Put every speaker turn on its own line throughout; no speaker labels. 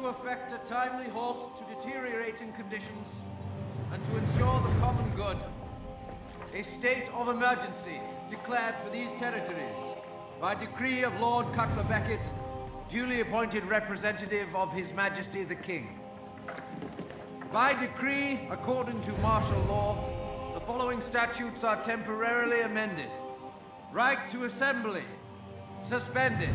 to effect a timely halt to deteriorating conditions and to ensure the common good, a state of emergency is declared for these territories by decree of Lord Cutler Beckett, duly appointed representative of His Majesty the King. By decree, according to martial law, the following statutes are temporarily amended. Right to assembly, suspended.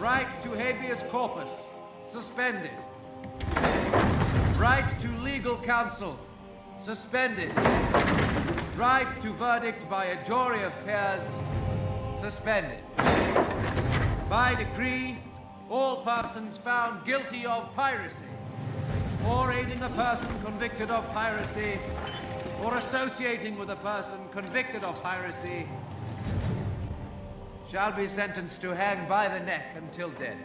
Right to habeas corpus, suspended. Right to legal counsel, suspended. Right to verdict by a jury of peers, suspended. By decree, all persons found guilty of piracy, or aiding a person convicted of piracy, or associating with a person convicted of piracy, shall be sentenced to hang by the neck until dead.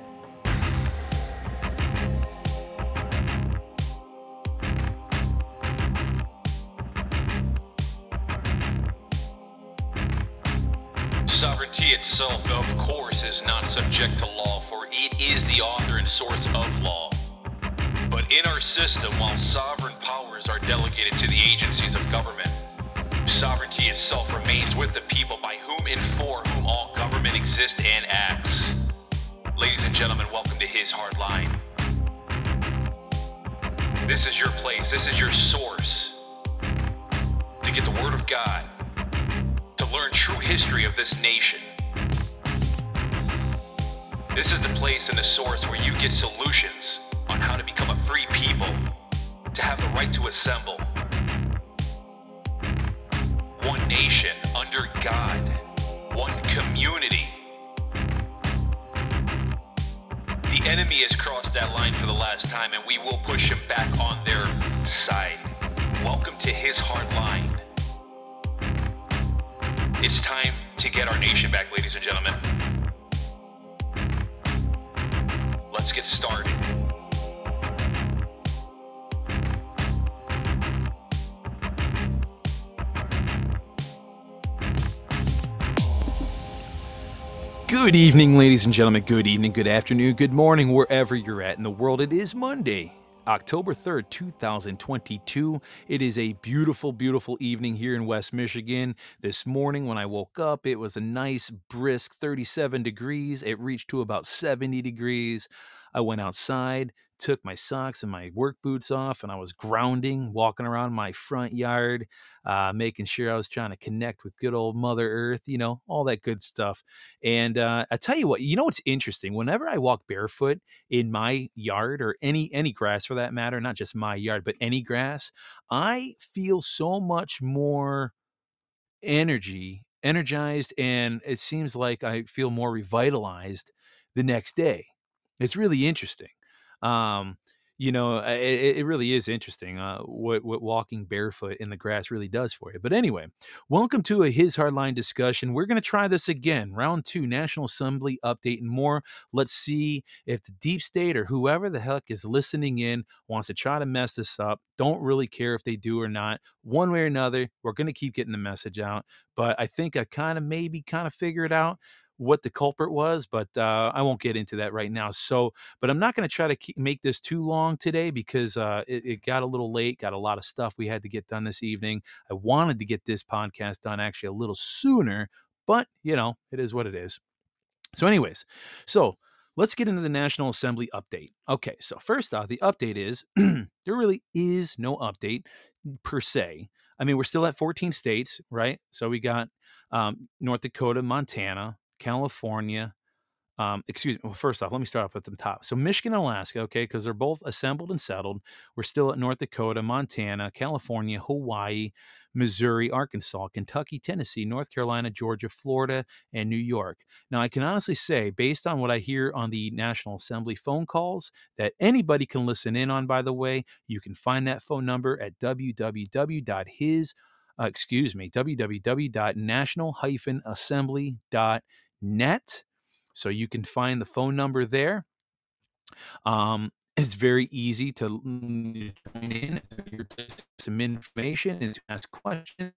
Sovereignty itself, of course, is not subject to law, for it is the author and source of law. But in our system, while sovereign powers are delegated to the agencies of government, sovereignty itself remains with the people by whom and for whom all government exists and acts. Ladies and gentlemen, welcome to His Hard Line. This is your place, this is your source to get the Word of God, to learn true history of this nation. This is the place and the source where you get solutions on how to become a free people, to have the right to assemble. One nation under God, one community. The enemy has crossed that line for the last time, and we will push him back on their side. Welcome to his hard line. It's time to get our nation back, ladies and gentlemen. Let's get started.
Good evening, ladies and gentlemen. Good evening, good afternoon, good morning, wherever you're at in the world. It is Monday, October 3rd, 2022. It is a beautiful, beautiful evening here in West Michigan. This morning, when I woke up, it was a nice, brisk 37 degrees. It reached to about 70 degrees. I went outside, took my socks and my work boots off, and I was grounding, walking around my front yard, uh, making sure I was trying to connect with good old Mother Earth, you know, all that good stuff. And uh, I tell you what, you know what's interesting? Whenever I walk barefoot in my yard or any any grass for that matter, not just my yard, but any grass, I feel so much more energy, energized, and it seems like I feel more revitalized the next day. It's really interesting. Um, you know, it, it really is interesting uh, what what walking barefoot in the grass really does for you. But anyway, welcome to a his hardline discussion. We're going to try this again, round two, National Assembly update and more. Let's see if the deep state or whoever the heck is listening in wants to try to mess this up. Don't really care if they do or not. One way or another, we're going to keep getting the message out. But I think I kind of maybe kind of figured out what the culprit was, but uh, I won't get into that right now. So, but I'm not going to try to keep, make this too long today because uh, it, it, got a little late, got a lot of stuff we had to get done this evening. I wanted to get this podcast done actually a little sooner, but you know, it is what it is. So, anyways, so let's get into the National Assembly update. Okay, so first off, the update is there really is no update per se. I mean, we're still at 14 states, right? So we got um, North Dakota, Montana, California. Um, excuse me. Well, first off, let me start off at the top. So Michigan, Alaska, okay, because they're both assembled and settled. We're still at North Dakota, Montana, California, Hawaii, Missouri, Arkansas, Kentucky, Tennessee, North Carolina, Georgia, Florida, and New York. Now, I can honestly say, based on what I hear on the National Assembly phone calls, that anybody can listen in on, by the way, you can find that phone number at www.his, uh, excuse me, www.national-assembly.com net. So you can find the phone number there. Um, it's very easy to join in, some information and to ask questions.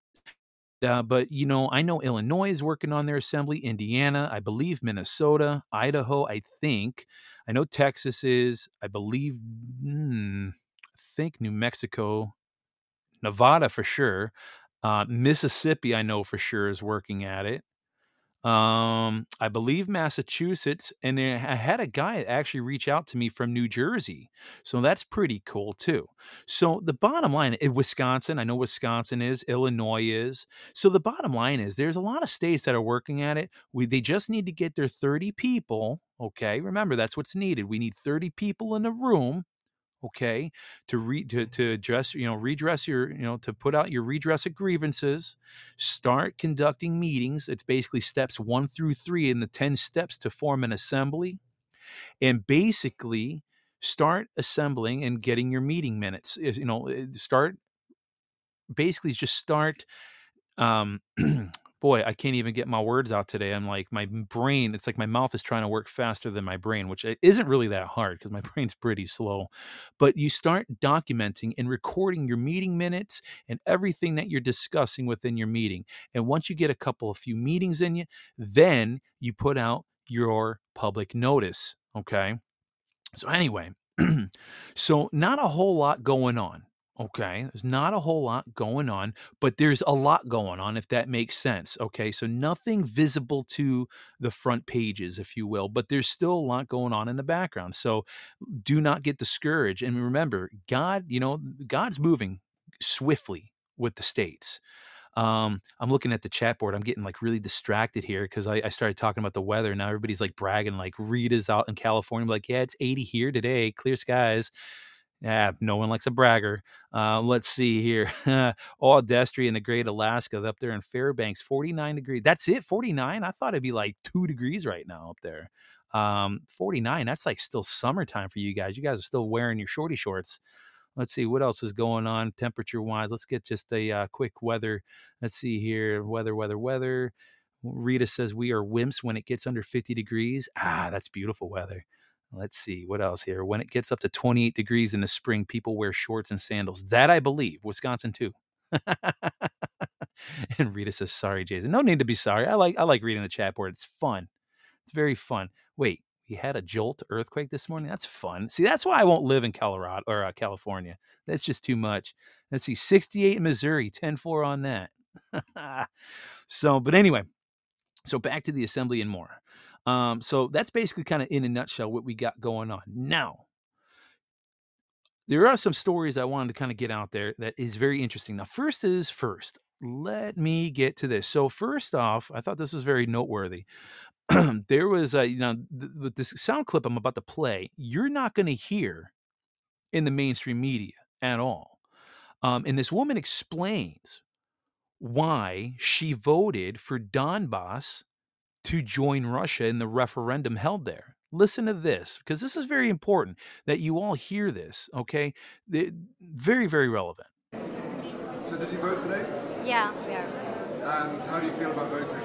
uh, but you know, I know Illinois is working on their assembly, Indiana, I believe Minnesota, Idaho, I think. I know Texas is, I believe, hmm, I think New Mexico, Nevada for sure. Uh, Mississippi, I know for sure is working at it um i believe massachusetts and i had a guy actually reach out to me from new jersey so that's pretty cool too. So the bottom line is wisconsin i know wisconsin is illinois is. So the bottom line is there's a lot of states that are working at it. We they just need to get their 30 people okay remember that's what's needed. We need 30 people in a room okay to read to, to address you know redress your you know to put out your redress of grievances start conducting meetings it's basically steps one through three in the 10 steps to form an assembly and basically start assembling and getting your meeting minutes you know eh, start basically just start um boy, I can't even get my words out today. I'm like, my brain, it's like my mouth is trying to work faster than my brain, which isn't really that hard because my brain's pretty slow. But you start documenting and recording your meeting minutes and everything that you're discussing within your meeting. And once you get a couple of few meetings in you, then you put out your public notice. Okay. So, anyway, so not a whole lot going on. Okay, there's not a whole lot going on, but there's a lot going on, if that makes sense. Okay, so nothing visible to the front pages, if you will, but there's still a lot going on in the background. So do not get discouraged. And remember, God, you know, God's moving swiftly with the states. Um, I'm looking at the chat board. I'm getting like really distracted here because I, I, started talking about the weather. Now everybody's like bragging, like Rita's out in California. Like, yeah, it's 80 here today, clear skies. Yeah, no one likes a bragger. Uh, let's see here. Audestry in the Great Alaska up there in Fairbanks, 49 degrees. That's it, 49? I thought it'd be like two degrees right now up there. Um, 49, that's like still summertime for you guys. You guys are still wearing your shorty shorts. Let's see what else is going on temperature wise. Let's get just a uh, quick weather. Let's see here. Weather, weather, weather. Rita says we are wimps when it gets under 50 degrees. Ah, that's beautiful weather. Let's see what else here. When it gets up to 28 degrees in the spring, people wear shorts and sandals. That I believe. Wisconsin too. and Rita says, "Sorry, Jason. No need to be sorry. I like I like reading the chat board. It's fun. It's very fun. Wait, we had a jolt earthquake this morning. That's fun. See, that's why I won't live in Colorado or uh, California. That's just too much. Let's see, 68 in Missouri, 10-4 on that. so, but anyway, so back to the assembly and more. Um, so that's basically kind of in a nutshell what we got going on. Now, there are some stories I wanted to kind of get out there that is very interesting. Now, first is first. Let me get to this. So, first off, I thought this was very noteworthy. there was a, you know, th- with this sound clip I'm about to play, you're not going to hear in the mainstream media at all. Um, and this woman explains why she voted for Donbass to join Russia in the referendum held there. Listen to this, because this is very important that you all hear this, okay? very, very relevant.
So, did you vote today?
Yeah, we are.
And how do you feel about voting?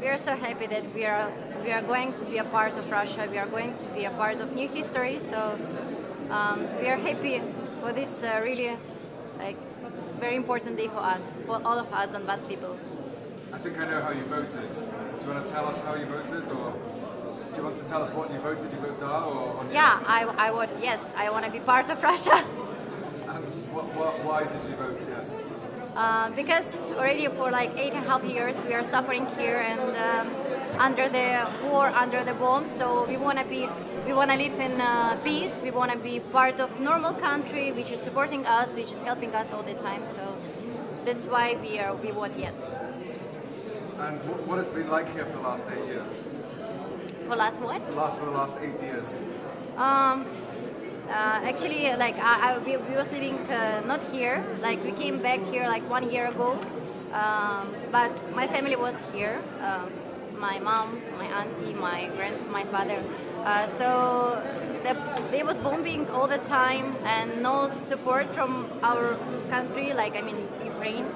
We are so happy that we are we are going to be a part of Russia. We are going to be a part of new history. So um, we are happy for this uh, really like very important day for us, for all of us Donbass people.
I think I know how you voted. Do you want to tell us how you voted, or do you want to tell us what you voted? You voted Da or on
Yeah, I, I would. Yes, I want to be part of Russia.
And what, what, why did you vote yes?
Uh, because already for like eight and a half years we are suffering here and um, under the war, under the bombs. So we want to be, we want to live in uh, peace. We want to be part of normal country, which is supporting us, which is helping us all the time. So that's why we are, we vote yes.
And what, what has it been like here for the last eight years?
For last what?
Last for the last eight years.
Um, uh, actually, like I, I we, we was living uh, not here. Like we came back here like one year ago, um, but my family was here. Um, my mom, my auntie, my grand, my father. Uh, so the, there was bombing all the time and no support from our country. Like I mean Ukraine,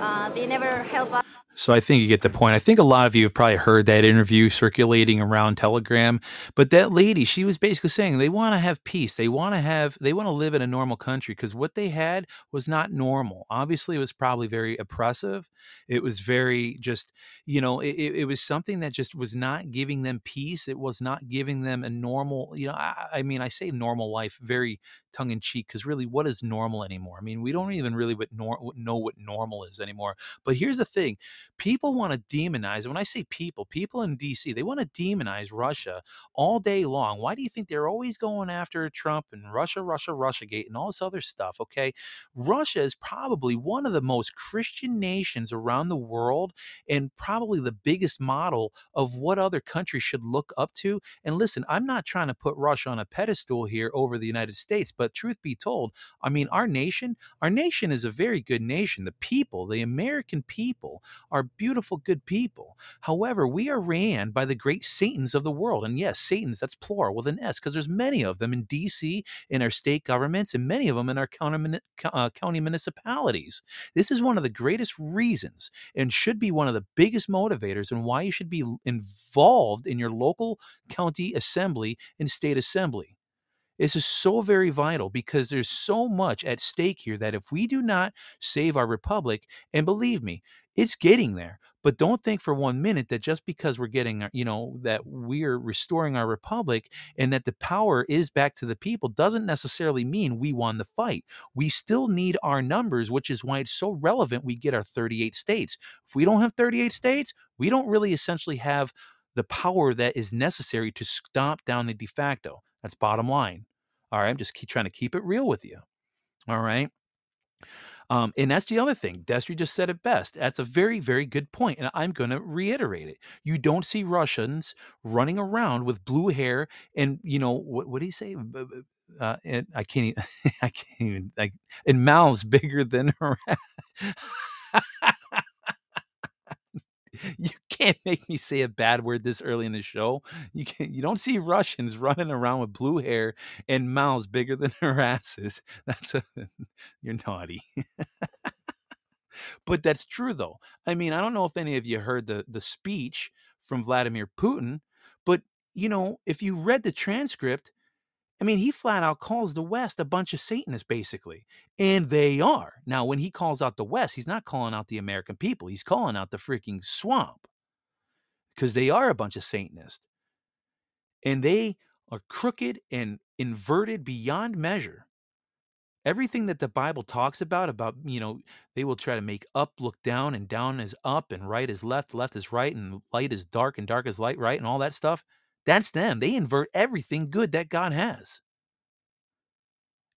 uh, they never help us.
So I think you get the point. I think a lot of you have probably heard that interview circulating around Telegram. But that lady, she was basically saying they want to have peace. They want to have they want to live in a normal country because what they had was not normal. Obviously, it was probably very oppressive. It was very just, you know, it, it was something that just was not giving them peace. It was not giving them a normal, you know, I, I mean, I say normal life very tongue in cheek because really, what is normal anymore? I mean, we don't even really what nor- know what normal is anymore. But here's the thing people want to demonize. When I say people, people in DC, they want to demonize Russia all day long. Why do you think they're always going after Trump and Russia, Russia, Russia Gate and all this other stuff? Okay. Russia is probably one of the most Christian nations around the world and probably the biggest model of what other countries should look up to. And listen, I'm not trying to put Russia on a pedestal here over the United States, but truth be told, I mean, our nation, our nation is a very good nation. The people, the American people, are beautiful, good people. However, we are ran by the great Satans of the world. And yes, Satans, that's plural with an S, because there's many of them in DC, in our state governments, and many of them in our county, uh, county municipalities. This is one of the greatest reasons and should be one of the biggest motivators and why you should be involved in your local county assembly and state assembly. This is so very vital because there's so much at stake here that if we do not save our republic, and believe me, it's getting there. But don't think for one minute that just because we're getting, uh, you know, that we're restoring our republic and that the power is back to the people doesn't necessarily mean we won the fight. We still need our numbers, which is why it's so relevant we get our 38 states. If we don't have 38 states, we don't really essentially have the power that is necessary to stomp down the de facto. That's bottom line. All right. I'm just keep trying to keep it real with you. All right. Um, and that's the other thing. Destry just said it best. That's a very, very good point, and I'm going to reiterate it. You don't see Russians running around with blue hair and you know what? What do you say? Uh, and I can't. Even, I can't even. Like, and mouths bigger than her. you can't make me say a bad word this early in the show. You can you don't see Russians running around with blue hair and mouths bigger than their asses. That's a you're naughty. but that's true though. I mean, I don't know if any of you heard the the speech from Vladimir Putin, but you know, if you read the transcript, I mean, he flat out calls the West a bunch of Satanists, basically. And they are. Now, when he calls out the West, he's not calling out the American people. He's calling out the freaking swamp because they are a bunch of Satanists. And they are crooked and inverted beyond measure. Everything that the Bible talks about, about, you know, they will try to make up look down and down is up and right is left, left is right, and light is dark and dark is light, right, and all that stuff that's them. They invert everything good that God has.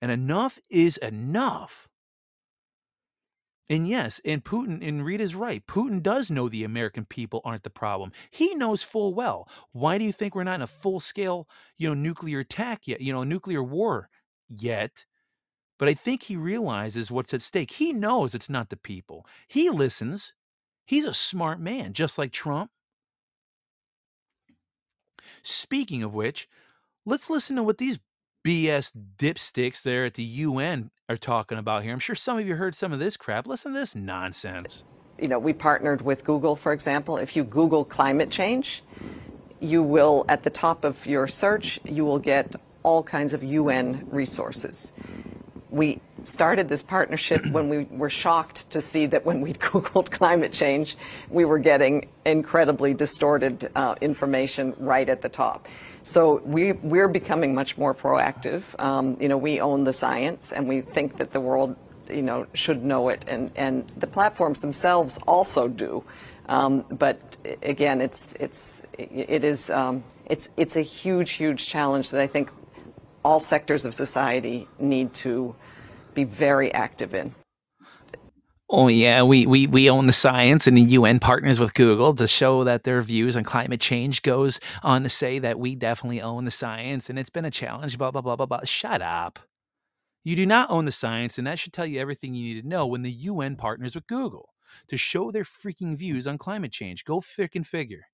And enough is enough. And yes, and Putin, and Rita's right. Putin does know the American people aren't the problem. He knows full well. Why do you think we're not in a full scale, you know, nuclear attack yet, you know, nuclear war yet? But I think he realizes what's at stake. He knows it's not the people. He listens. He's a smart man, just like Trump. Speaking of which, let's listen to what these BS dipsticks there at the UN are talking about here. I'm sure some of you heard some of this crap. Listen to this nonsense.
You know, we partnered with Google, for example. If you Google climate change, you will, at the top of your search, you will get all kinds of UN resources. We started this partnership when we were shocked to see that when we Googled climate change, we were getting incredibly distorted uh, information right at the top. So we, we're becoming much more proactive. Um, you know, we own the science and we think that the world, you know, should know it. And, and the platforms themselves also do. Um, but again, it's, it's, it is, um, it's, it's a huge, huge challenge that I think all sectors of society need to be very active in.
Oh yeah, we, we we own the science, and the UN partners with Google to show that their views on climate change goes on to say that we definitely own the science, and it's been a challenge. Blah blah blah blah blah. Shut up. You do not own the science, and that should tell you everything you need to know when the UN partners with Google to show their freaking views on climate change. Go freaking figure.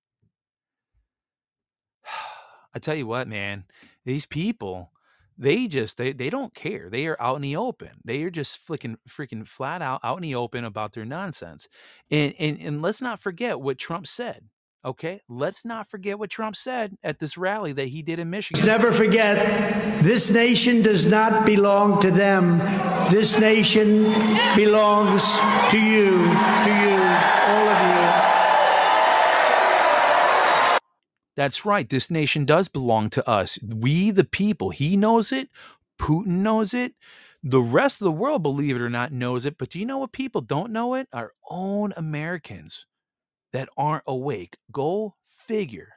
I tell you what, man, these people they just they, they don't care. They are out in the open. They are just flicking freaking flat out out in the open about their nonsense. And and, and let's not forget what trump said okay? Let's not forget what trump said at this rally that he did in michigan.
never forget this nation does not belong to them. This nation belongs to you to you all of you
That's right. This nation does belong to us. We, the people. He knows it. Putin knows it. The rest of the world, believe it or not, knows it. But do you know what people don't know it? Our own Americans that aren't awake. Go figure.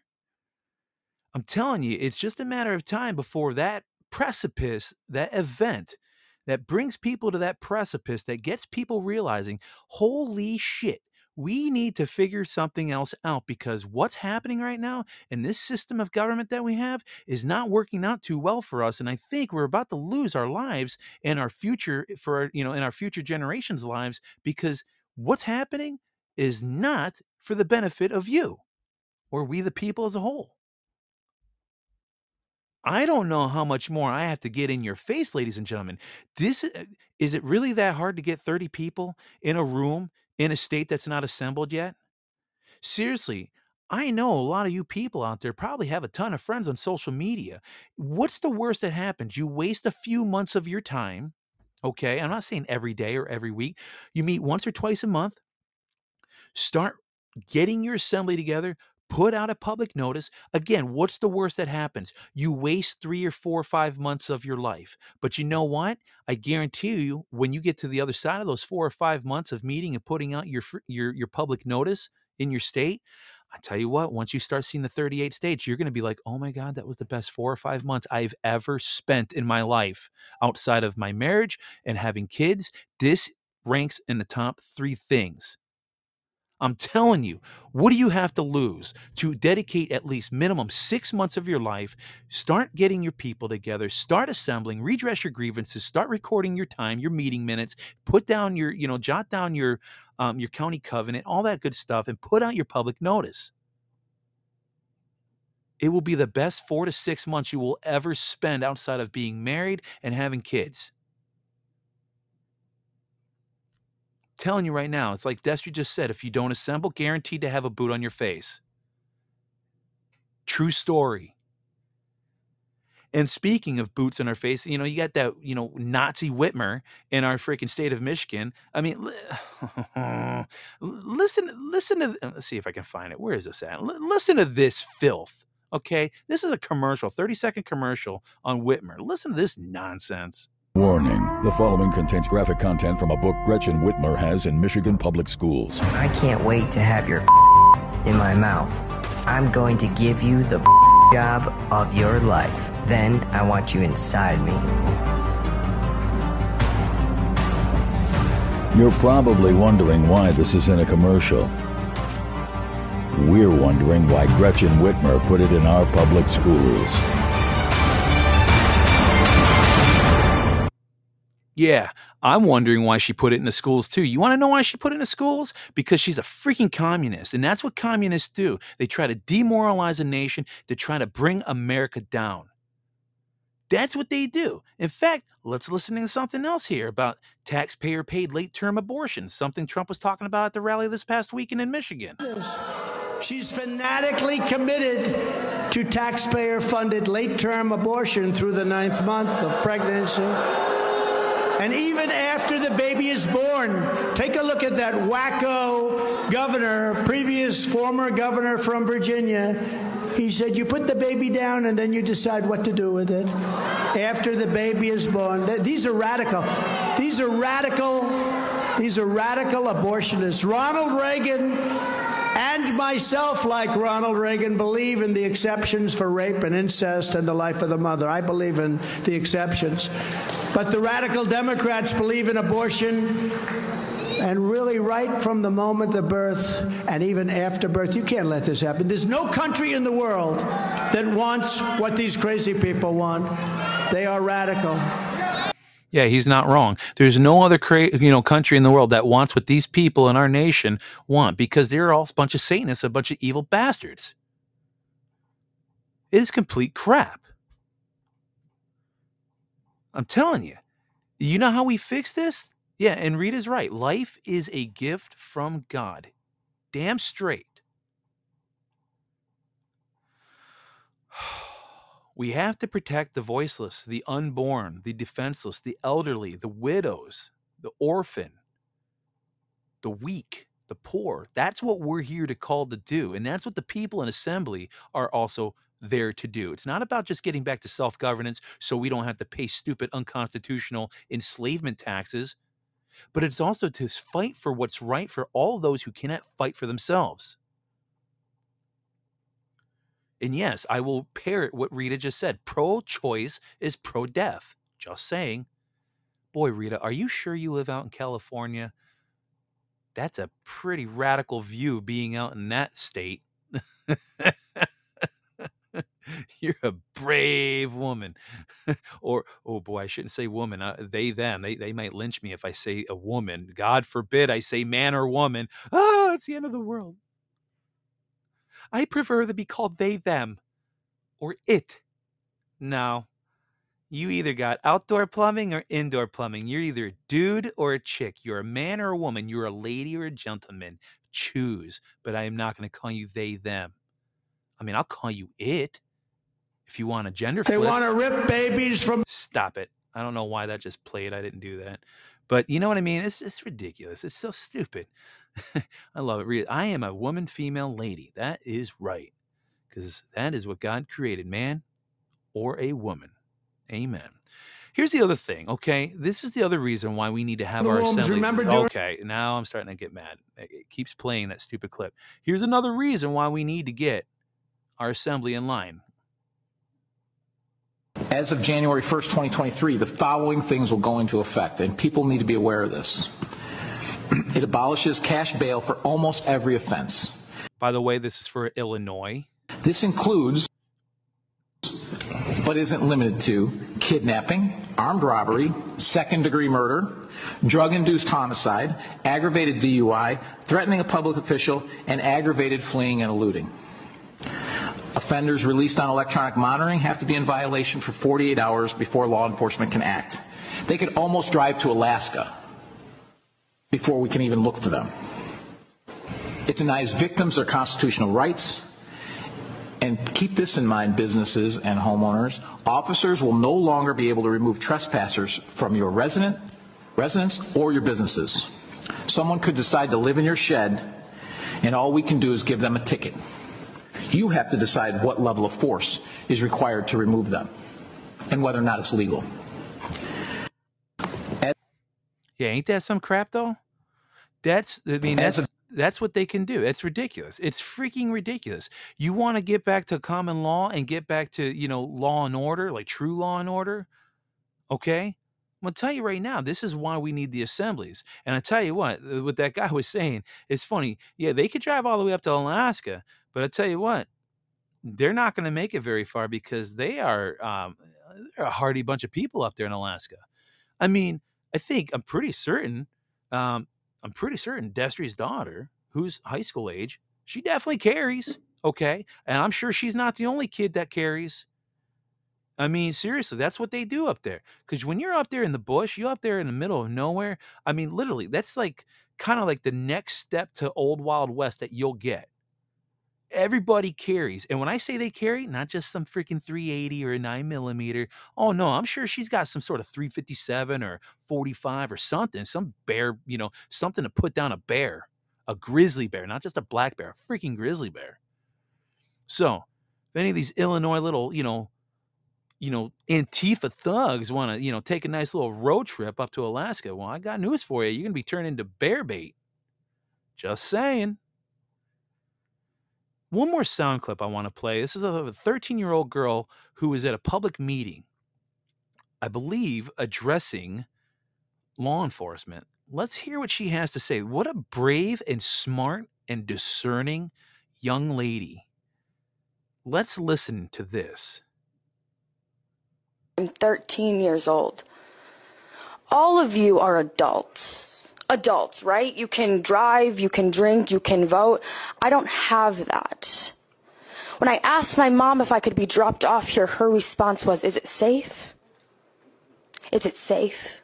I'm telling you, it's just a matter of time before that precipice, that event that brings people to that precipice, that gets people realizing, holy shit, we need to figure something else out because what's happening right now in this system of government that we have is not working out too well for us and i think we're about to lose our lives and our future for you know in our future generations lives because what's happening is not for the benefit of you or we the people as a whole I don't know how much more I have to get in your face, ladies and gentlemen. This uh, is it really that hard to get 30 people in a room in a state that's not assembled yet? Seriously, I know a lot of you people out there probably have a ton of friends on social media. What's the worst that happens? You waste a few months of your time. Okay, I'm not saying every day or every week. You meet once or twice a month. Start getting your assembly together, put out a public notice. Again, what's the worst that happens? You waste three or four or five months of your life. But you know what? I guarantee you, when you get to the other side of those four or five months of meeting and putting out your your your public notice in your state, I tell you what, once you start seeing the 38 states, you're going to be like, oh my God, that was the best four or five months I've ever spent in my life outside of my marriage and having kids. This ranks in the top three things I'm telling you, what do you have to lose to dedicate at least minimum six months of your life? Start getting your people together, start assembling, redress your grievances, start recording your time, your meeting minutes, put down your, you know, jot down your um, your county covenant, all that good stuff, and put out your public notice. It will be the best four to six months you will ever spend outside of being married and having kids. Telling you right now, it's like Destry just said if you don't assemble, guaranteed to have a boot on your face. True story. And speaking of boots on our face, you know, you got that, you know, Nazi Whitmer in our freaking state of Michigan. I mean, listen, listen to, uh, let's see if I can find it. Where is this at? listen to this filth. Okay. This is a commercial, 30 second commercial on Whitmer. Listen to this nonsense.
Warning the following contains graphic content from a book Gretchen Whitmer has in Michigan public schools.
I can't wait to have your in my mouth. I'm going to give you the job of your life. Then I want you inside me.
You're probably wondering why this is in a commercial. We're wondering why Gretchen Whitmer put it in our public schools.
Yeah, I'm wondering why she put it in the schools too. You want to know why she put it in the schools? Because she's a freaking communist. And that's what communists do. They try to demoralize a nation to try to bring America down. That's what they do. In fact, let's listen to something else here about taxpayer paid late term abortions, something Trump was talking about at the rally this past weekend in Michigan.
She's fanatically committed to taxpayer funded late term abortion through the ninth month of pregnancy. And even after the baby is born, take a look at that wacko governor, previous former governor from Virginia. He said, You put the baby down and then you decide what to do with it. After the baby is born. These are radical. These are radical. These are radical abortionists. Ronald Reagan and myself, like Ronald Reagan, believe in the exceptions for rape and incest and the life of the mother. I believe in the exceptions. But the radical Democrats believe in abortion. And really, right from the moment of birth and even after birth, you can't let this happen. There's no country in the world that wants what these crazy people want. They are radical.
Yeah, he's not wrong. There's no other cra- you know country in the world that wants what these people in our nation want because they're all a bunch of Satanists, a bunch of evil bastards. It is complete crap. I'm telling you. You know how we fix this? Yeah, and Rita's right. Life is a gift from God. Damn straight. Oh. We have to protect the voiceless, the unborn, the defenseless, the elderly, the widows, the orphan, the weak, the poor. That's what we're here to call to do. And that's what the people in assembly are also there to do. It's not about just getting back to self governance so we don't have to pay stupid, unconstitutional enslavement taxes, but it's also to fight for what's right for all those who cannot fight for themselves. And yes, I will parrot what Rita just said. Pro choice is pro death. Just saying. Boy, Rita, are you sure you live out in California? That's a pretty radical view being out in that state. You're a brave woman. or, oh boy, I shouldn't say woman. Uh, they, them. They, they might lynch me if I say a woman. God forbid I say man or woman. Oh, it's the end of the world. I prefer to be called they, them, or it. No. You either got outdoor plumbing or indoor plumbing. You're either a dude or a chick. You're a man or a woman. You're a lady or a gentleman. Choose. But I am not going to call you they, them. I mean, I'll call you it if you want a gender
They
flip.
want to rip babies from.
Stop it. I don't know why that just played. I didn't do that. But you know what I mean? It's just ridiculous. It's so stupid. I love it. Read it. I am a woman, female, lady. That is right. Because that is what God created, man or a woman. Amen. Here's the other thing, okay? This is the other reason why we need to have
The
our
rooms,
assembly.
remember during-
okay, now I'm starting to get mad. It it keeps playing that stupid clip. Here's another reason why we need to get our assembly in line.
As of January 1st, 2023, the following things will go into effect, and people need to be aware of this. It abolishes cash bail for almost every offense.
By the way, this is for Illinois.
This includes, but isn't limited to, kidnapping, armed robbery, second degree murder, drug induced homicide, aggravated DUI, threatening a public official, and aggravated fleeing and eluding. Offenders released on electronic monitoring have to be in violation for 48 hours before law enforcement can act. They could almost drive to Alaska before we can even look for them. It denies victims their constitutional rights. And keep this in mind, businesses and homeowners. Officers will no longer be able to remove trespassers from your resident, residence or your businesses. Someone could decide to live in your shed, and all we can do is give them a ticket. You have to decide what level of force is required to remove them and whether or not it's legal.
Yeah, ain't that some crap though? That's I mean that's that's what they can do. It's ridiculous. It's freaking ridiculous. You want to get back to common law and get back to, you know, law and order, like true law and order? Okay? I'm gonna tell you right now, this is why we need the assemblies. And I tell you what, uh, what that guy was saying, it's funny. Yeah, they could drive all the way up to Alaska, but I tell you what, they're not going to make it very far because they are um, they're a hardy bunch of people up there in Alaska. I mean, I think I'm pretty certain. Um, I'm pretty certain Destry's daughter, who's high school age, she definitely carries. Okay, and I'm sure she's not the only kid that carries. I mean, seriously, that's what they do up there. Because when you're up there in the bush, you're up there in the middle of nowhere. I mean, literally, that's like kind of like the next step to old Wild West that you'll get everybody carries. And when I say they carry, not just some freaking 380 or a 9 millimeter. Oh no, I'm sure she's got some sort of 357 or 45 or something, some bear, you know, something to put down a bear, a grizzly bear, not just a black bear, a freaking grizzly bear. So, if any of these Illinois little, you know, you know, Antifa thugs want to, you know, take a nice little road trip up to Alaska, well, I got news for you. You're going to be turned into bear bait. Just saying. One more sound clip I want to play. This is a 13 year old girl who was at a public meeting, I believe, addressing law enforcement. Let's hear what she has to say. What a brave and smart and discerning young lady. Let's listen to this.
I'm 13 years old. All of you are adults. Adults, right? You can drive, you can drink, you can vote. I don't have that. When I asked my mom if I could be dropped off here, her response was, Is it safe? Is it safe?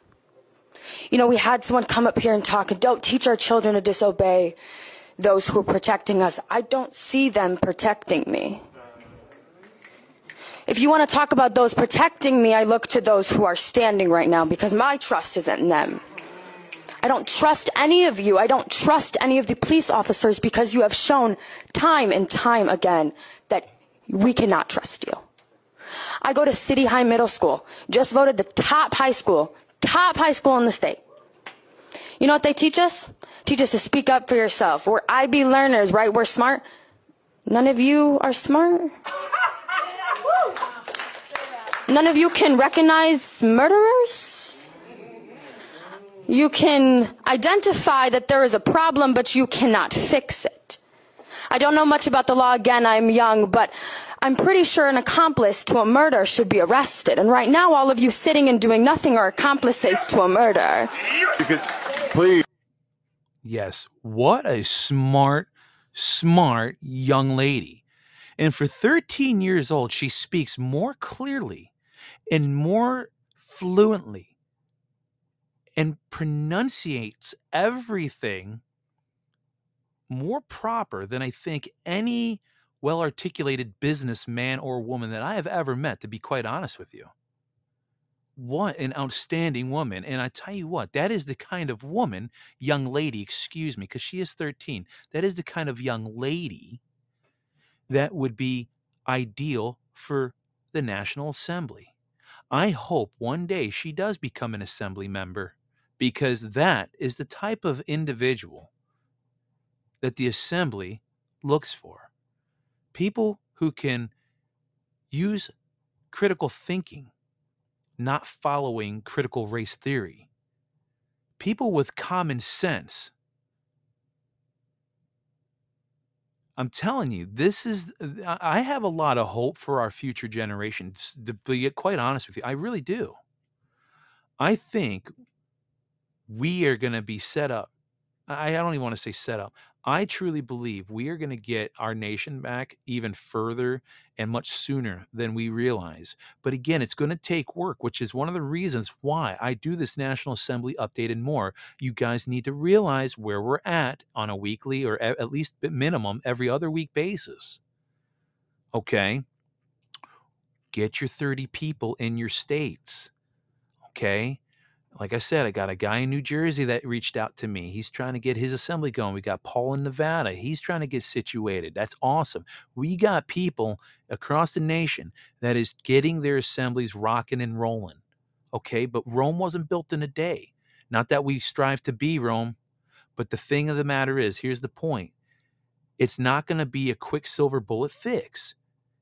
You know, we had someone come up here and talk, don't teach our children to disobey those who are protecting us. I don't see them protecting me. If you want to talk about those protecting me, I look to those who are standing right now because my trust isn't in them. I don't trust any of you. I don't trust any of the police officers because you have shown time and time again that we cannot trust you. I go to City High Middle School, just voted the top high school, top high school in the state. You know what they teach us? Teach us to speak up for yourself. We're IB learners, right? We're smart. None of you are smart. None of you can recognize murderers. You can identify that there is a problem, but you cannot fix it. I don't know much about the law again, I'm young, but I'm pretty sure an accomplice to a murder should be arrested. And right now, all of you sitting and doing nothing are accomplices to a murder.
Please. Yes. What a smart, smart young lady. And for 13 years old, she speaks more clearly and more fluently and pronunciates everything more proper than I think any well articulated businessman or woman that I have ever met, to be quite honest with you. What an outstanding woman. And I tell you what, that is the kind of woman, young lady, excuse me, because she is 13, that is the kind of young lady that would be ideal for the National Assembly. I hope one day she does become an assembly member because that is the type of individual that the assembly looks for. People who can use critical thinking, not following critical race theory. People with common sense I'm telling you, this is, I have a lot of hope for our future generations, to be quite honest with you. I really do. I think we are going to be set up. I, don't even want to say set up. I truly believe we are going to get our nation back even further and much sooner than we realize. But again, it's going to take work, which is one of the reasons why I do this National Assembly update and more. You guys need to realize where we're at on a weekly or at least minimum every other week basis. Okay? Get your 30 people in your states. Okay? Like I said, I got a guy in New Jersey that reached out to me. He's trying to get his assembly going. We got Paul in Nevada. He's trying to get situated. That's awesome. We got people across the nation that is getting their assemblies rocking and rolling. Okay, but Rome wasn't built in a day. Not that we strive to be Rome, but the thing of the matter is here's the point it's not going to be a quicksilver bullet fix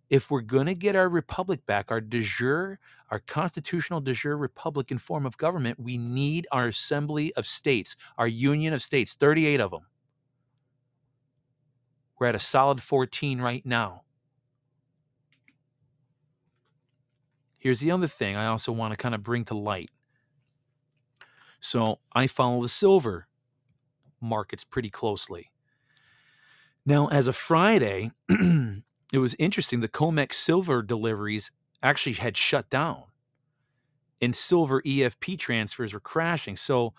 if we're going to get our republic back, our de jure, our constitutional de jure republican form of government, we need our assembly of states, our union of states, 38 of them. We're at a solid 14 right now. Here's the other thing I also want to kind of bring to light. So I follow the silver markets pretty closely. Now, as of Friday, it was interesting. The Comex silver deliveries actually had shut down, and silver EFP transfers were crashing. So,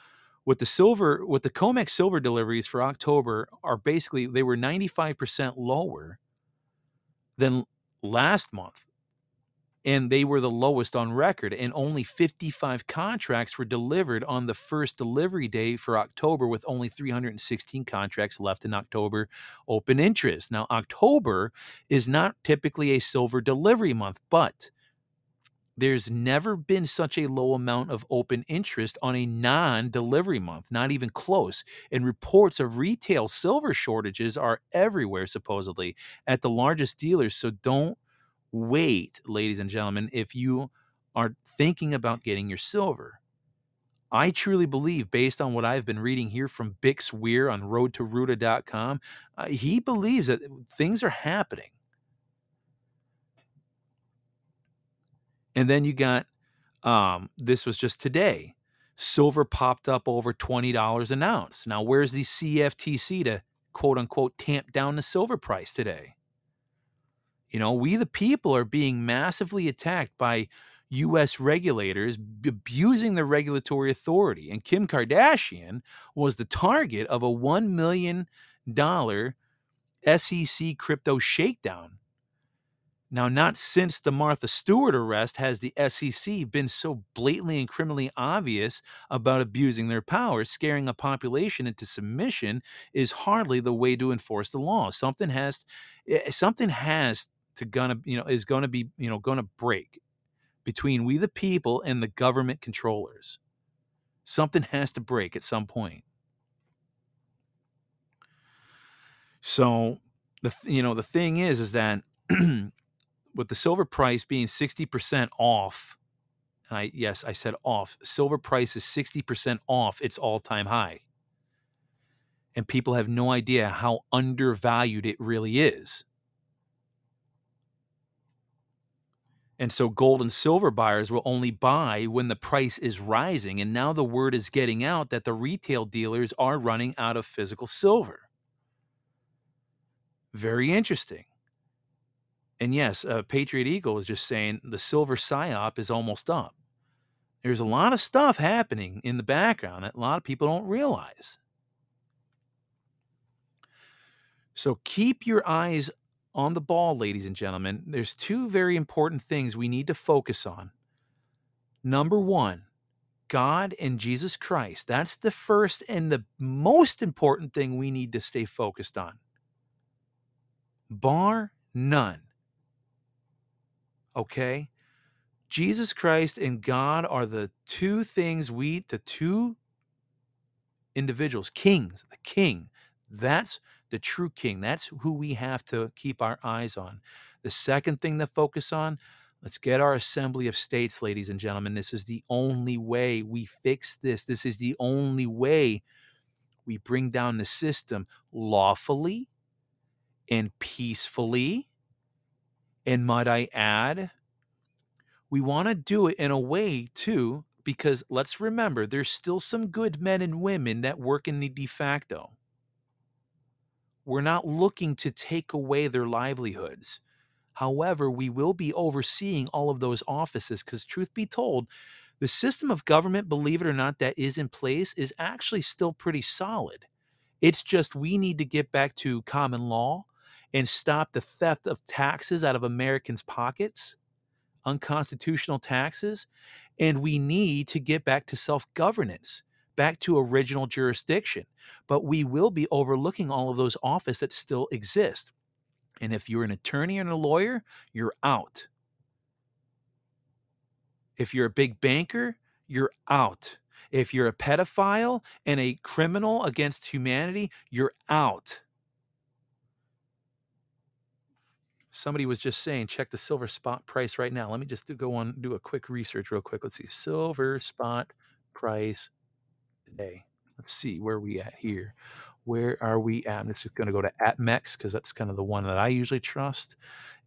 with the silver, with the Comex silver deliveries for October are basically they were 95% lower than last month and they were the lowest on record and only 55 contracts were delivered on the first delivery day for October with only 316 contracts left in October open interest. Now October is not typically a silver delivery month, but there's never been such a low amount of open interest on a non delivery month, not even close. And reports of retail silver shortages are everywhere, supposedly, at the largest dealers. So don't wait, ladies and gentlemen, if you are thinking about getting your silver. I truly believe, based on what I've been reading here from Bix Weir on roadtoroota.com, uh, he believes that things are happening. And then you got um, this was just today. Silver popped up over $20 an ounce. Now, where's the CFTC to quote unquote tamp down the silver price today? You know, we the people are being massively attacked by U.S. regulators abusing their regulatory authority. And Kim Kardashian was the target of a $1 million SEC crypto shakedown. Now, not since the Martha Stewart arrest has the SEC been so blatantly and criminally obvious about abusing their powers. Scaring a population into submission is hardly the way to enforce the law. Something has, eh, something has to gonna, you know, is going to be, you know, going to break between we the people and the government controllers. Something has to break at some point. So the you know the thing is is that with the silver price being 60% off and I yes, I said off. Silver price is 60% off its all-time high. And people have no idea how undervalued it really is. And so gold and silver buyers will only buy when the price is rising. And now the word is getting out that the retail dealers are running out of physical silver. Very interesting. And yes, uh, Patriot Eagle is just saying the silver psyop is almost up. There's a lot of stuff happening in the background that a lot of people don't realize. So keep your eyes on the ball, ladies and gentlemen, there's two very important things we need to focus on. Number one, God and Jesus Christ. That's the first and the most important thing we need to stay focused on. Bar none. Okay? Jesus Christ and God are the two things we, the two individuals, kings, the king. That's the true king. That's who we have to keep our eyes on. The second thing to focus on let's get our assembly of states, ladies and gentlemen. This is the only way we fix this. This is the only way we bring down the system lawfully and peacefully. And might I add, we want to do it in a way too, because let's remember there's still some good men and women that work in the de facto. We're not looking to take away their livelihoods. However, we will be overseeing all of those offices because, truth be told, the system of government, believe it or not, that is in place is actually still pretty solid. It's just we need to get back to common law and stop the theft of taxes out of Americans' pockets, unconstitutional taxes, and we need to get back to self governance back to original jurisdiction. But we will be overlooking all of those offices that still exist. And if you're an attorney and a lawyer, you're out. If you're a big banker, you're out. If you're a pedophile and a criminal against humanity, you're out. Somebody was just saying, check the silver spot price right now. Let me just do, go on, do a quick research real quick. Let's see. Silver spot price today. Let's see where we at here. Where are we at? I'm just going to go to APMEX because that's kind of the one that I usually trust.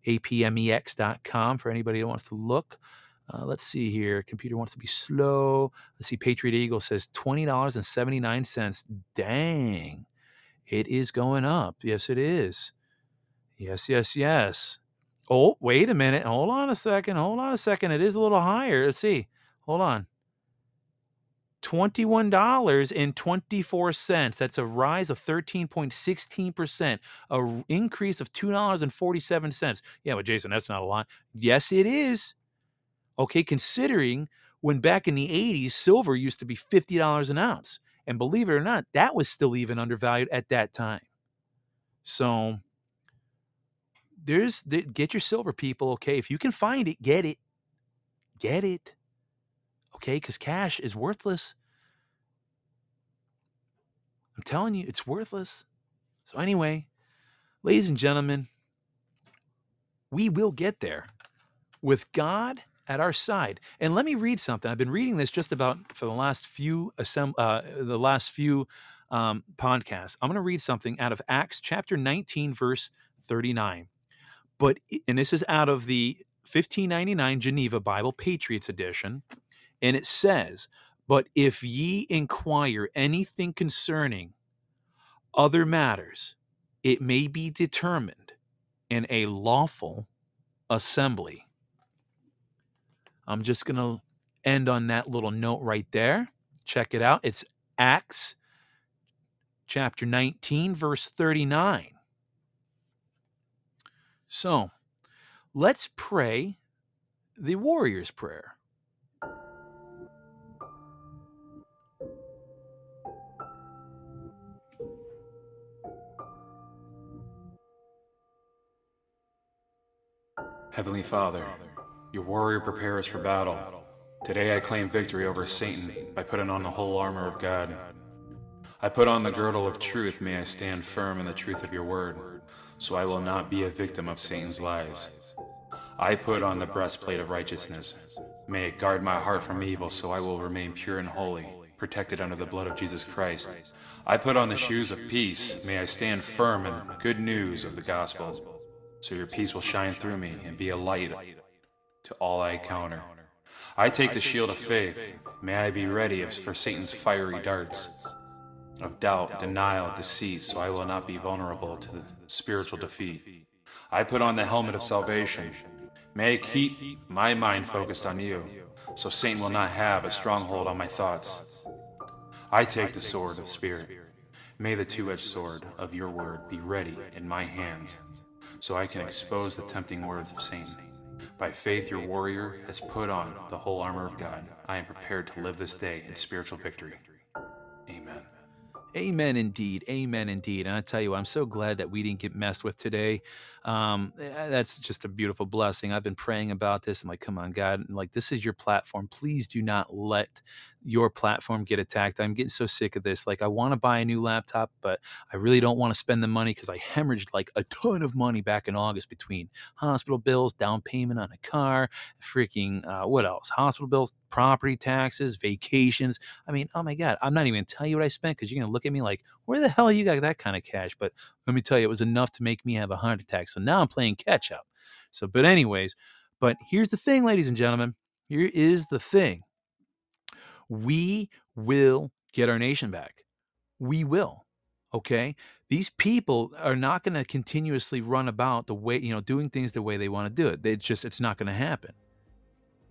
APMEX.com for anybody that wants to look. Uh, let's see here. Computer wants to be slow. Let's see. Patriot Eagle says $20.79. Dang. It is going up. Yes, it is. Yes, yes, yes. Oh, wait a minute. Hold on a second. Hold on a second. It is a little higher. Let's see. Hold on. $21.24. That's a rise of 13.16%, a increase of $2.47. Yeah, but Jason, that's not a lot. Yes, it is. Okay, considering when back in the 80s, silver used to be $50 an ounce. And believe it or not, that was still even undervalued at that time. So there's get your silver people, okay? If you can find it, get it. Get it okay? Because cash is worthless. I'm telling you, it's worthless. So, anyway, ladies and gentlemen, we will get there with God at our side. And let me read something. I've been reading this just about for the last few assemb- uh, the last few um, podcasts. I'm going to read something out of Acts chapter 19, verse 39. But and this is out of the 1599 Geneva Bible Patriots edition. And it says, But if ye inquire anything concerning other matters, it may be determined in a lawful assembly. I'm just going to end on that little note right there. Check it out. It's Acts chapter 19, verse 39. So let's pray the warrior's prayer.
Heavenly Father, your warrior prepares for battle. Today I claim victory over Satan by putting on the whole armor of God. I put on the girdle of truth, may I stand firm in the truth of your word, so I will not be a victim of Satan's lies. I put on the breastplate of righteousness. May it guard my heart from evil, so I will remain pure and holy, protected under the blood of Jesus Christ. I put on the shoes of peace. May I stand firm in the good news of the gospel so your peace will shine through me and be a light to all I encounter. I take the shield of faith. May I be ready for Satan's fiery darts of doubt, denial, deceit, so I will not be vulnerable to the spiritual defeat. I put on the helmet of salvation. May I keep my mind focused on you, so Satan will not have a stronghold on my thoughts. I take the sword of Spirit. May the two edged sword of your word be ready in my hands so I can expose the tempting words of Satan. By faith, your warrior has put on the whole armor of God. I am prepared to live this day in spiritual victory. Amen.
Amen indeed. Amen indeed. And I tell you, I'm so glad that we didn't get messed with today. Um, eh, that's just a beautiful blessing. I've been praying about this. I'm like, come on, God, like this is your platform. Please do not let your platform get attacked. I'm getting so sick of this. Like, I want to buy a new laptop, but I really don't want to spend the money because I hemorrhaged like a ton of money back in August between hospital bills, down payment on a car, freaking uh, what else? Hospital bills, property taxes, vacations. I mean, oh my God, I'm not even going to tell you what I spent because you're going to look at me like, where the hell you got that kind of cash? But let me tell you, it was enough to make me have a heart attack. So now I'm playing catch up. So, but anyways, but here's the thing, ladies and gentlemen. Here is the thing we will get our nation back. We will. Okay. These people are not going to continuously run about the way, you know, doing things the way they want to do it. It's just, it's not going to happen.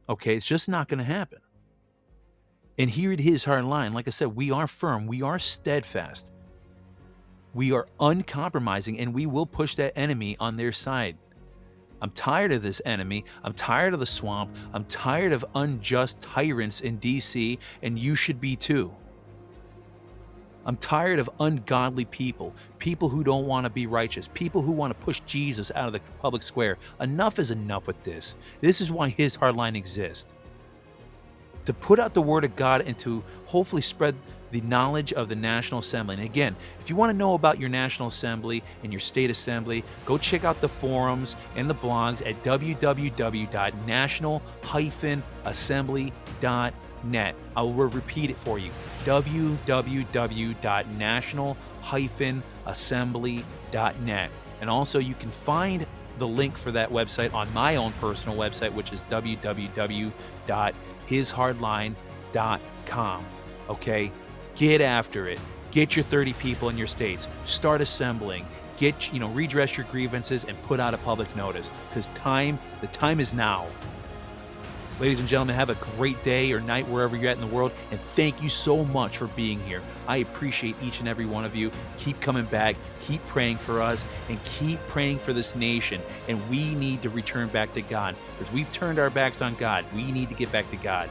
Okay. It's just not going to happen. And here it is, hard line. Like I said, we are firm, we are steadfast, we are uncompromising, and we will push that enemy on their side. I'm tired of this enemy. I'm tired of the swamp. I'm tired of unjust tyrants in DC, and you should be too. I'm tired of ungodly people, people who don't want to be righteous, people who want to push Jesus out of the public square. Enough is enough with this. This is why his hardline exists. To put out the word of God and to hopefully spread the knowledge of the National Assembly. And again, if you want to know about your National Assembly and your state assembly, go check out the forums and the blogs at www.national-assembly.net. I will repeat it for you www.national-assembly.net. And also, you can find the link for that website on my own personal website, which is www.hishardline.com. Okay? Get after it. Get your 30 people in your states. Start assembling. Get, you know, redress your grievances and put out a public notice because time, the time is now. Ladies and gentlemen, have a great day or night wherever you're at in the world, and thank you so much for being here. I appreciate each and every one of you. Keep coming back, keep praying for us, and keep praying for this nation. And we need to return back to God because we've turned our backs on God. We need to get back to God.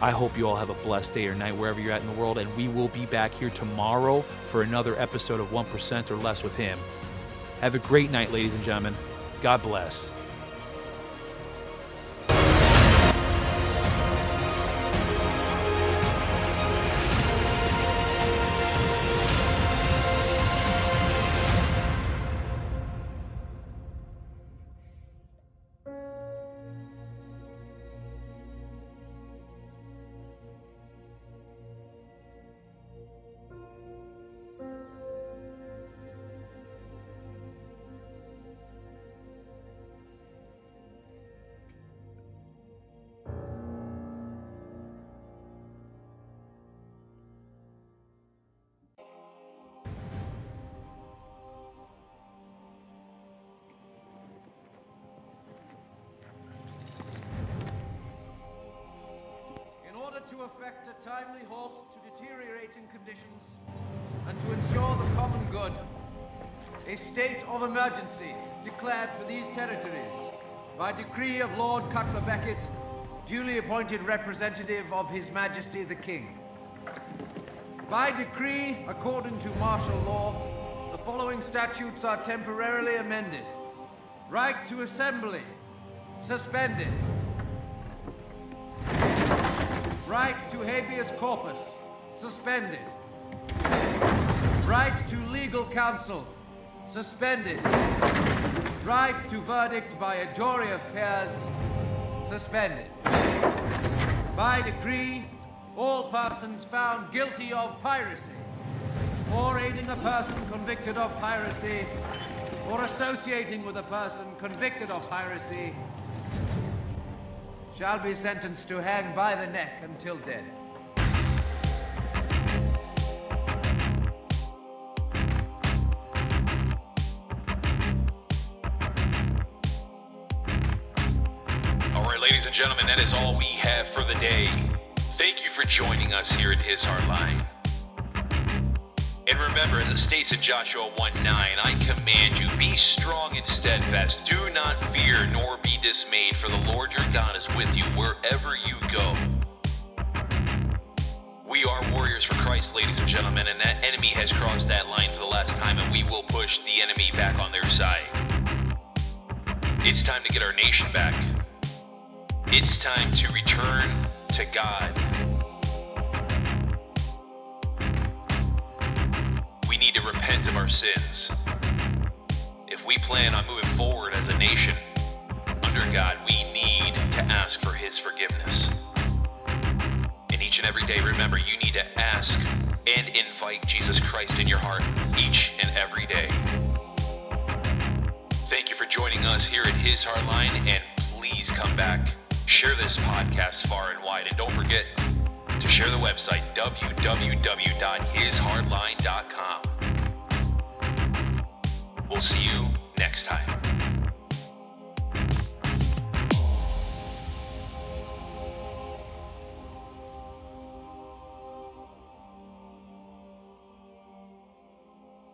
I hope you all have a blessed day or night wherever you're at in the world, and we will be back here tomorrow for another episode of 1% or Less with Him. Have a great night, ladies and gentlemen. God bless.
To effect a timely halt to deteriorating conditions and to ensure the common good, a state of emergency is declared for these territories by decree of Lord Cutler Beckett, duly appointed representative of His Majesty the King. By decree, according to martial law, the following statutes are temporarily amended. Right to assembly, suspended. Right to habeas corpus, suspended. Right to legal counsel, suspended. Right to verdict by a jury of peers, suspended. By decree, all persons found guilty of piracy, or aiding a person convicted of piracy, or associating with a person convicted of piracy, shall be sentenced to hang by the neck until dead.
All right, ladies and gentlemen, that is all we have for the day. Thank you for joining us here at His Line. And remember, as it states in Joshua 1 9, I command you, be strong and steadfast. Do not fear nor be dismayed, for the Lord your God is with you wherever you go. We are warriors for Christ, ladies and gentlemen, and that enemy has crossed that line for the last time, and we will push the enemy back on their side. It's time to get our nation back. It's time to return to God. Need to repent of our sins. If we plan on moving forward as a nation under God, we need to ask for His forgiveness. And each and every day, remember, you need to ask and invite Jesus Christ in your heart each and every day. Thank you for joining us here at His Hard Line, and please come back. Share this podcast far and wide, and don't forget to share the website www.hishardline.com. We'll see you next time.